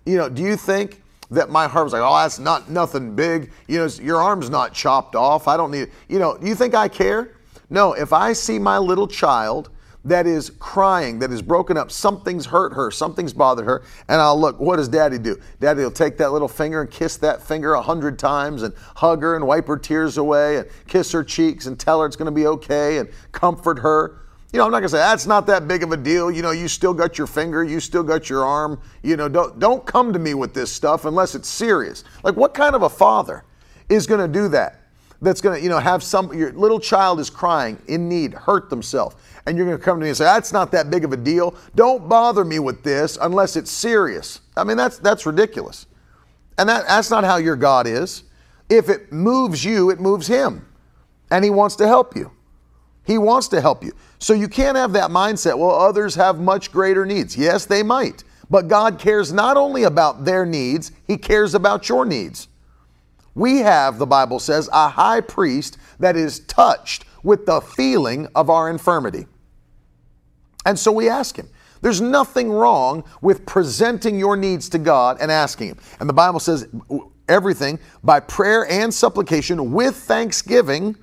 You know, do you think that my heart was like, oh, that's not nothing big? You know, your arm's not chopped off. I don't need, you know, you think I care? No, if I see my little child that is crying, that is broken up. Something's hurt her, something's bothered her. And I'll look, what does daddy do? Daddy will take that little finger and kiss that finger a hundred times and hug her and wipe her tears away and kiss her cheeks and tell her it's going to be okay and comfort her. You know, I'm not to say that's not that big of a deal. You know, you still got your finger, you still got your arm. You know, don't don't come to me with this stuff unless it's serious. Like what kind of a father is to do that? That's to, you know, have some your little child is crying in need, hurt themselves and you're to come to me and say, that's not that big of a deal. Don't bother me with this unless it's serious. I mean, that's, that's ridiculous. And that, that's not how your God is. If it moves you, it moves Him. And He wants to help you. He wants to help you. So you can't have that mindset, well, others have much greater needs. Yes, they might. But God cares not only about their needs, He cares about your needs. We have, the Bible says, a high priest that is touched with the feeling of our infirmity. And so we ask Him. There's nothing wrong with presenting your needs to God and asking Him. And the Bible says everything by prayer and supplication with thanksgiving.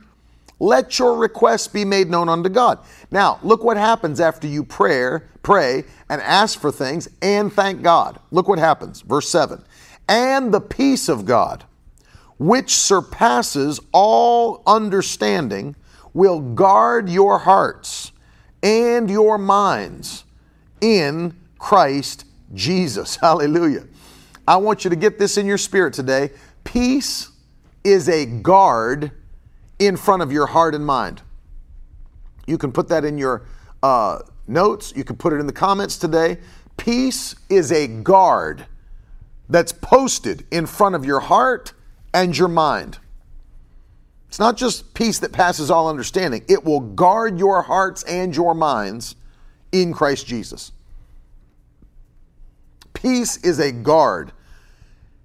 Let your requests be made known unto God. Now, look what happens after you pray, pray and ask for things and thank God. Look what happens. Verse 7. And the peace of God, which surpasses all understanding, will guard your hearts and your minds in Christ Jesus. Hallelujah. I want you to get this in your spirit today. Peace is a guard in front of your heart and mind. You can put that in your uh, notes, you can put it in the comments today. Peace is a guard that's posted in front of your heart and your mind. It's not just peace that passes all understanding, it will guard your hearts and your minds in Christ Jesus. Peace is a guard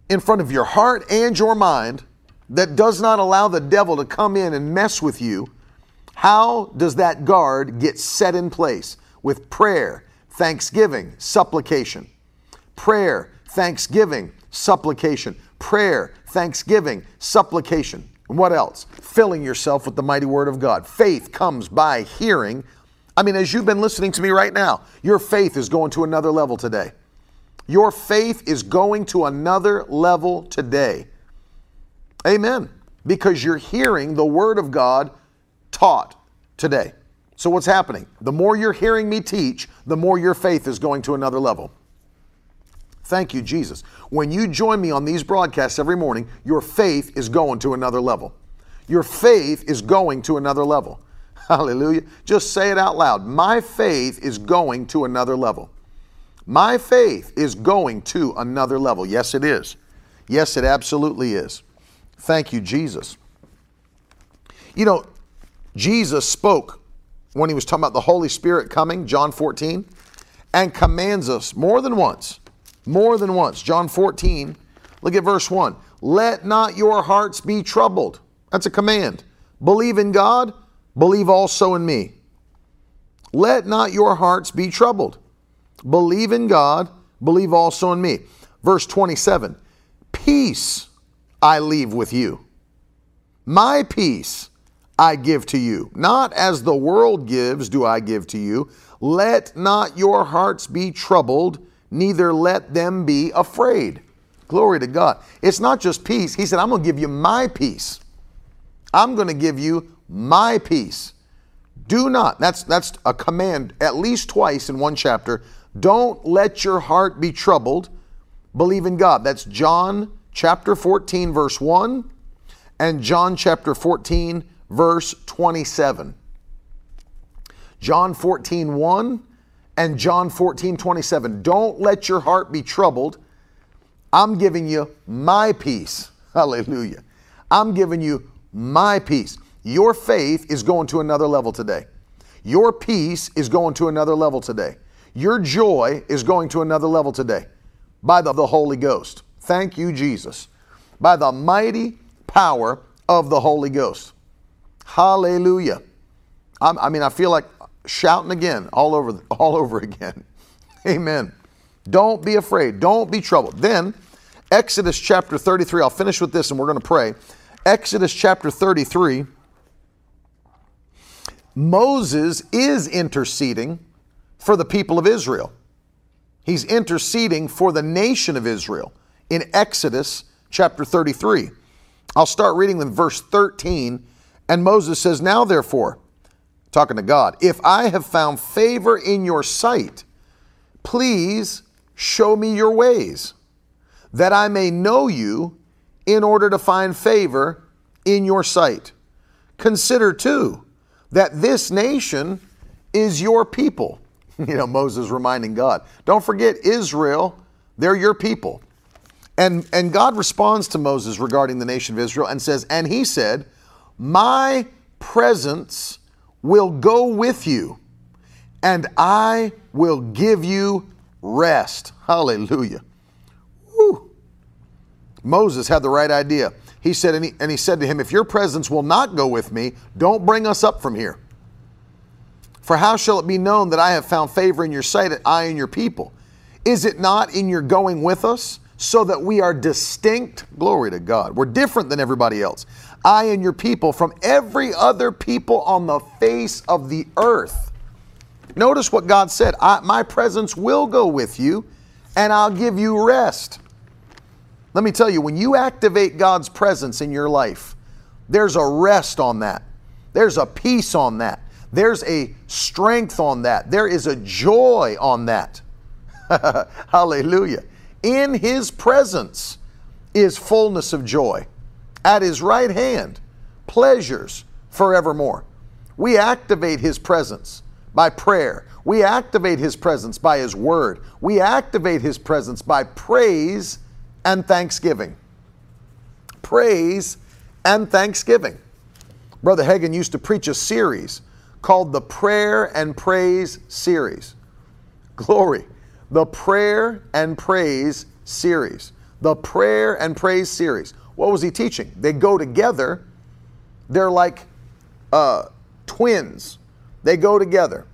in front of your heart and your mind that does not allow the devil to come in and mess with you. How does that guard get set in place? With prayer, thanksgiving, supplication. Prayer, thanksgiving, supplication. Prayer, thanksgiving, supplication. And what else? Filling yourself with the mighty word of God. Faith comes by hearing, I mean, as you've been listening to me right now, your faith is going to another level today. Your faith is going to another level today. Amen. Because you're hearing the Word of God taught today. So, what's happening? The more you're hearing me teach, the more your faith is going to another level. Thank you, Jesus. When you join me on these broadcasts every morning, your faith is going to another level. Your faith is going to another level. Hallelujah. Just say it out loud. My faith is going to another level. My faith is going to another level. Yes, it is. Yes, it absolutely is. Thank you, Jesus. You know, Jesus spoke when he was talking about the Holy Spirit coming, John 14, and commands us more than once, more than once. John 14, look at verse 1. Let not your hearts be troubled. That's a command. Believe in God, believe also in me. Let not your hearts be troubled. Believe in God, believe also in me. Verse 27 Peace I leave with you. My peace I give to you. Not as the world gives, do I give to you. Let not your hearts be troubled, neither let them be afraid. Glory to God. It's not just peace. He said, I'm going to give you my peace. I'm going to give you my peace. Do not, that's, that's a command at least twice in one chapter. Don't let your heart be troubled. Believe in God. That's John chapter 14, verse 1, and John chapter 14, verse 27. John 14, 1 and John 14, 27. Don't let your heart be troubled. I'm giving you my peace. Hallelujah. I'm giving you my peace. Your faith is going to another level today. Your peace is going to another level today. Your joy is going to another level today by the, the Holy Ghost. Thank you, Jesus. By the mighty power of the Holy Ghost. Hallelujah. I'm, i mean, I feel like shouting again, all over, all over again. Amen. Don't be afraid. Don't be troubled. Then, Exodus chapter 33, I'll finish with this and we're going to pray. Exodus chapter 33, Moses is interceding for the people of Israel. He's interceding for the nation of Israel in Exodus chapter 33. I'll start reading in verse 13. And Moses says, Now therefore, talking to God, if I have found favor in your sight, please show me your ways, that I may know you in order to find favor in your sight. Consider too that this nation is your people. You know, Moses reminding God, don't forget Israel, they're your people. And, and God responds to Moses regarding the nation of Israel and says, And he said, My presence will go with you, and I will give you rest. Hallelujah. Woo. Moses had the right idea. He said, and he, and he said to him, If your presence will not go with me, don't bring us up from here. For how shall it be known that I have found favor in your sight, I and your people? Is it not in your going with us, so that we are distinct? Glory to God. We're different than everybody else. I and your people from every other people on the face of the earth. Notice what God said My presence will go with you, and I'll give you rest. Let me tell you, when you activate God's presence in your life, there's a rest on that. There's a peace on that. There's a strength on that. There is a joy on that. Hallelujah. In His presence is fullness of joy. At His right hand, pleasures forevermore. We activate His presence by prayer. We activate His presence by His word. We activate His presence by praise and thanksgiving. Praise and thanksgiving. Brother Hagin used to preach a series called the Prayer and Praise Series. Glory. The Prayer and Praise Series. The Prayer and Praise Series. What was he teaching? They go together. They're like uh, twins. They go together.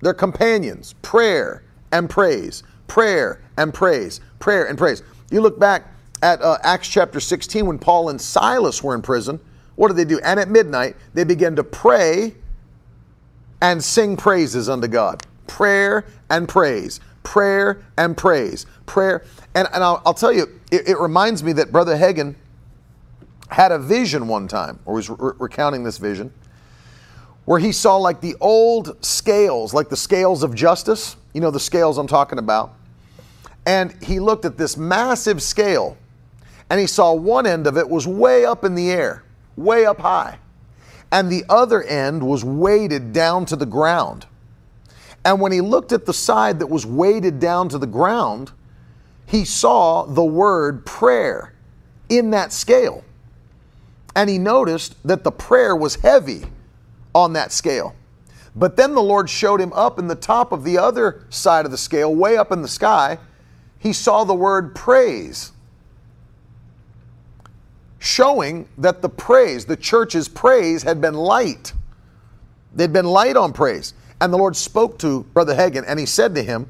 They're companions. Prayer and praise. Prayer and praise. Prayer and praise. You look back at uh, Acts chapter 16 when Paul and Silas were in prison. What did they do? And at midnight, they began to pray and sing praises unto God. Prayer and praise, prayer and praise, prayer. And, and I'll, I'll tell you, it, it, reminds me that Brother Hagin had a vision one time, or was re- recounting this vision, where he saw like the old scales, like the scales of justice. You know, the scales I'm talking about. And he looked at this massive scale and he saw one end of it was way up in the air, way up high. And the other end was weighted down to the ground. And when he looked at the side that was weighted down to the ground, he saw the word prayer in that scale. And he noticed that the prayer was heavy on that scale. But then the Lord showed him up in the top of the other side of the scale, way up in the sky. He saw the word praise showing that the praise, the church's praise, had been light. They'd been light on praise. And the Lord spoke to Brother Hagin and he said to him,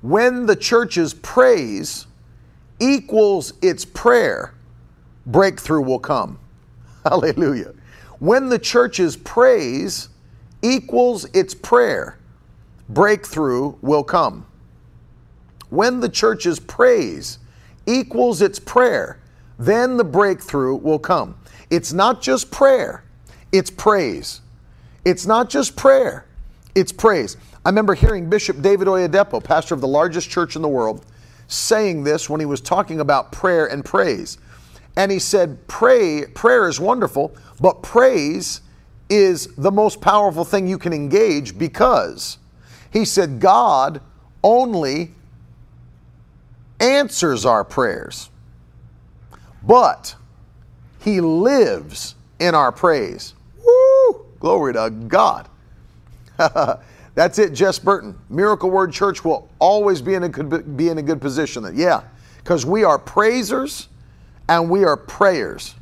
When the church's praise equals its prayer, breakthrough will come. Hallelujah. When the church's praise equals its prayer, breakthrough will come. When the church's praise equals its prayer, then the breakthrough will come. It's not just prayer, it's praise. It's not just prayer, it's praise. I remember hearing Bishop David Oyedepo, pastor of the largest church in the world, saying this when he was talking about prayer and praise. And he said, Pray, prayer is wonderful, but praise is the most powerful thing you can engage because he said, God only answers our prayers but he lives in our praise. Woo! Glory to God. That's it, Jess Burton. Miracle Word Church will always be in a good, be in a good position. Yeah, because we are praisers and we are prayers.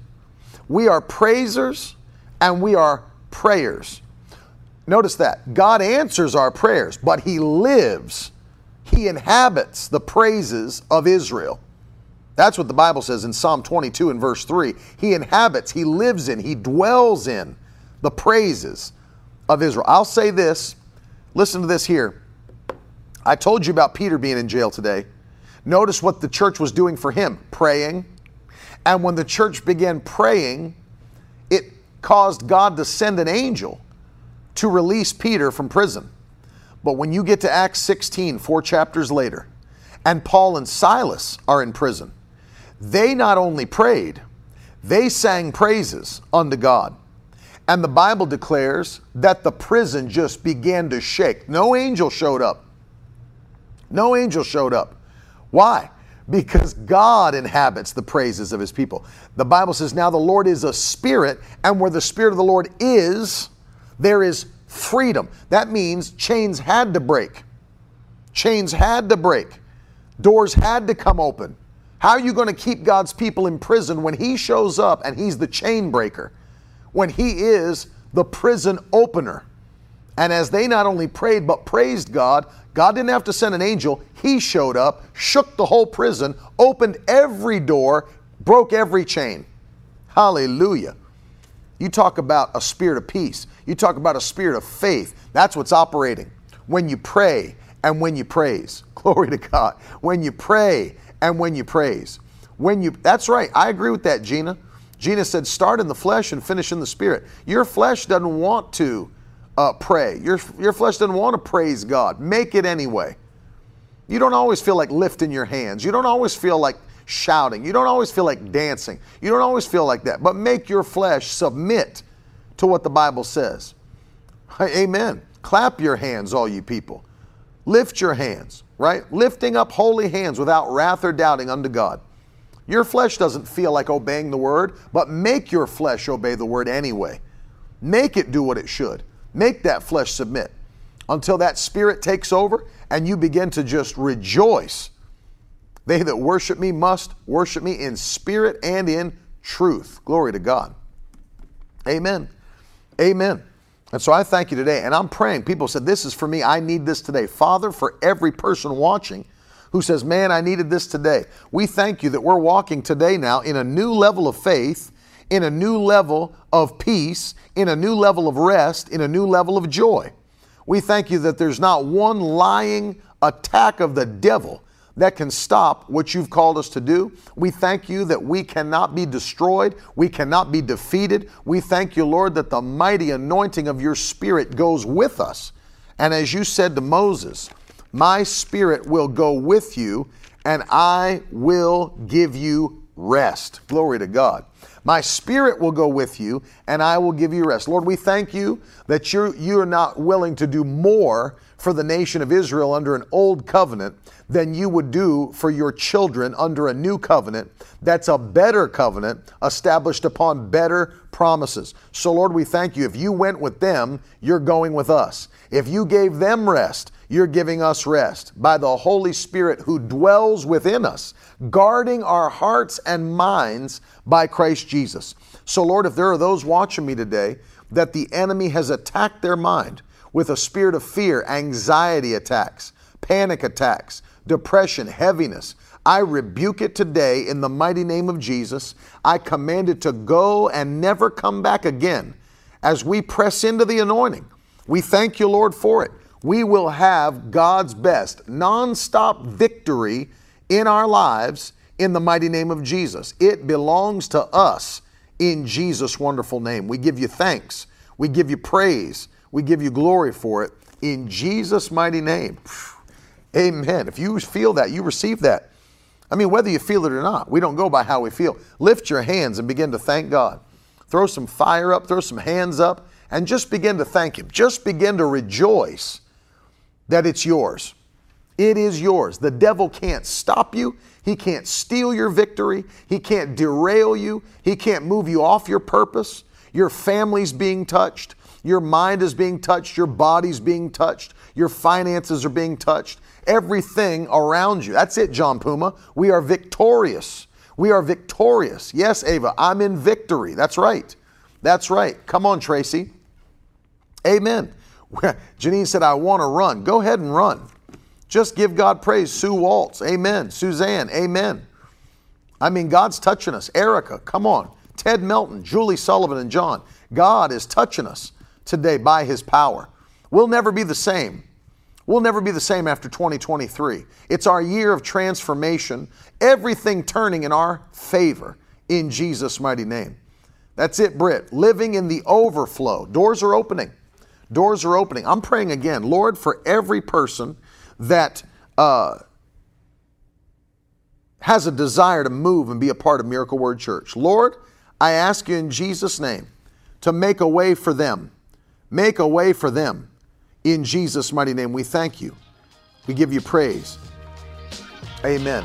We are praisers and we are prayers. Notice that. God answers our prayers, but He lives, He inhabits the praises of Israel. That's what the Bible says in Psalm 22 and verse 3. He inhabits, he lives in, he dwells in the praises of Israel. I'll say this. Listen to this here. I told you about Peter being in jail today. Notice what the church was doing for him praying. And when the church began praying, it caused God to send an angel to release Peter from prison. But when you get to Acts 16, four chapters later, and Paul and Silas are in prison, they not only prayed, they sang praises unto God. And the Bible declares that the prison just began to shake. No angel showed up. No angel showed up. Why? Because God inhabits the praises of his people. The Bible says, Now the Lord is a spirit, and where the spirit of the Lord is, there is freedom. That means chains had to break. Chains had to break. Doors had to come open. How are you going to keep God's people in prison when He shows up and He's the chain breaker? When He is the prison opener? And as they not only prayed but praised God, God didn't have to send an angel. He showed up, shook the whole prison, opened every door, broke every chain. Hallelujah. You talk about a spirit of peace. You talk about a spirit of faith. That's what's operating when you pray and when you praise. Glory to God. When you pray and when you praise. When you that's right, I agree with that, Gina. Gina said, start in the flesh and finish in the spirit. Your flesh doesn't want to uh, pray. Your, your flesh doesn't want to praise God. Make it anyway. You don't always feel like lifting your hands. You don't always feel like shouting. You don't always feel like dancing. You don't always feel like that. But make your flesh submit to what the Bible says. Amen. Clap your hands, all you people. Lift your hands right? Lifting up holy hands without wrath or doubting unto God. Your flesh doesn't feel like obeying the word, but make your flesh obey the word anyway. Make it do what it should. Make that flesh submit until that spirit takes over and you begin to just rejoice. They that worship me must worship me in spirit and in truth. Glory to God. Amen. Amen. And so I thank you today. And I'm praying. People said, This is for me. I need this today. Father, for every person watching who says, Man, I needed this today, we thank you that we're walking today now in a new level of faith, in a new level of peace, in a new level of rest, in a new level of joy. We thank you that there's not one lying attack of the devil that can stop what you've called us to do. We thank you that we cannot be destroyed, we cannot be defeated. We thank you, Lord, that the mighty anointing of your Spirit goes with us. And as you said to Moses, my Spirit will go with you, and I will give you rest. Glory to God. My spirit will go with you, and I will give you rest. Lord, we thank you that you're, you're not willing to do more for the nation of Israel under an old covenant than you would do for your children under a new covenant that's a better covenant established upon better promises. So, Lord, we thank you. If you went with them, you're going with us. If you gave them rest, you're giving us rest by the Holy Spirit who dwells within us, guarding our hearts and minds by Christ Jesus. So, Lord, if there are those watching me today that the enemy has attacked their mind with a spirit of fear, anxiety attacks, panic attacks, depression, heaviness, I rebuke it today in the mighty name of Jesus. I command it to go and never come back again as we press into the anointing. We thank you, Lord, for it we will have God's best nonstop victory in our lives in the mighty name of Jesus. It belongs to us in Jesus' wonderful name. We give you thanks. We give you praise. We give you glory for it in Jesus' mighty name. Amen. If you feel that, you receive that. I mean, whether you feel it or not, we don't go by how we feel. Lift your hands and begin to thank God. Throw some fire up, throw some hands up, and just begin to thank Him. Just begin to rejoice that it's yours. It is yours. The devil can't stop you. He can't steal your victory. He can't derail you. He can't move you off your purpose. Your family's being touched. Your mind is being touched. Your body's being touched. Your finances are being touched. Everything around you. That's it, John Puma. We are victorious. We are victorious. Yes, Ava, I'm in victory. That's right. That's right. Come on, Tracy. Amen. Janine said, I want to run. Go ahead and run. Just give God praise. Sue Waltz, amen. Suzanne, amen. I mean, God's touching us. Erica, come on. Ted Melton, Julie Sullivan, and John. God is touching us today by His power. We'll never be the same. We'll never be the same after 2023. It's our year of transformation, everything turning in our favor in Jesus' mighty name. That's it, Britt. Living in the overflow. Doors are opening. Doors are opening. I'm praying again, Lord, for every person that uh, has a desire to move and be a part of Miracle Word Church. Lord, I ask you in Jesus' name to make a way for them. Make a way for them. In Jesus' mighty name, we thank you. We give you praise. Amen.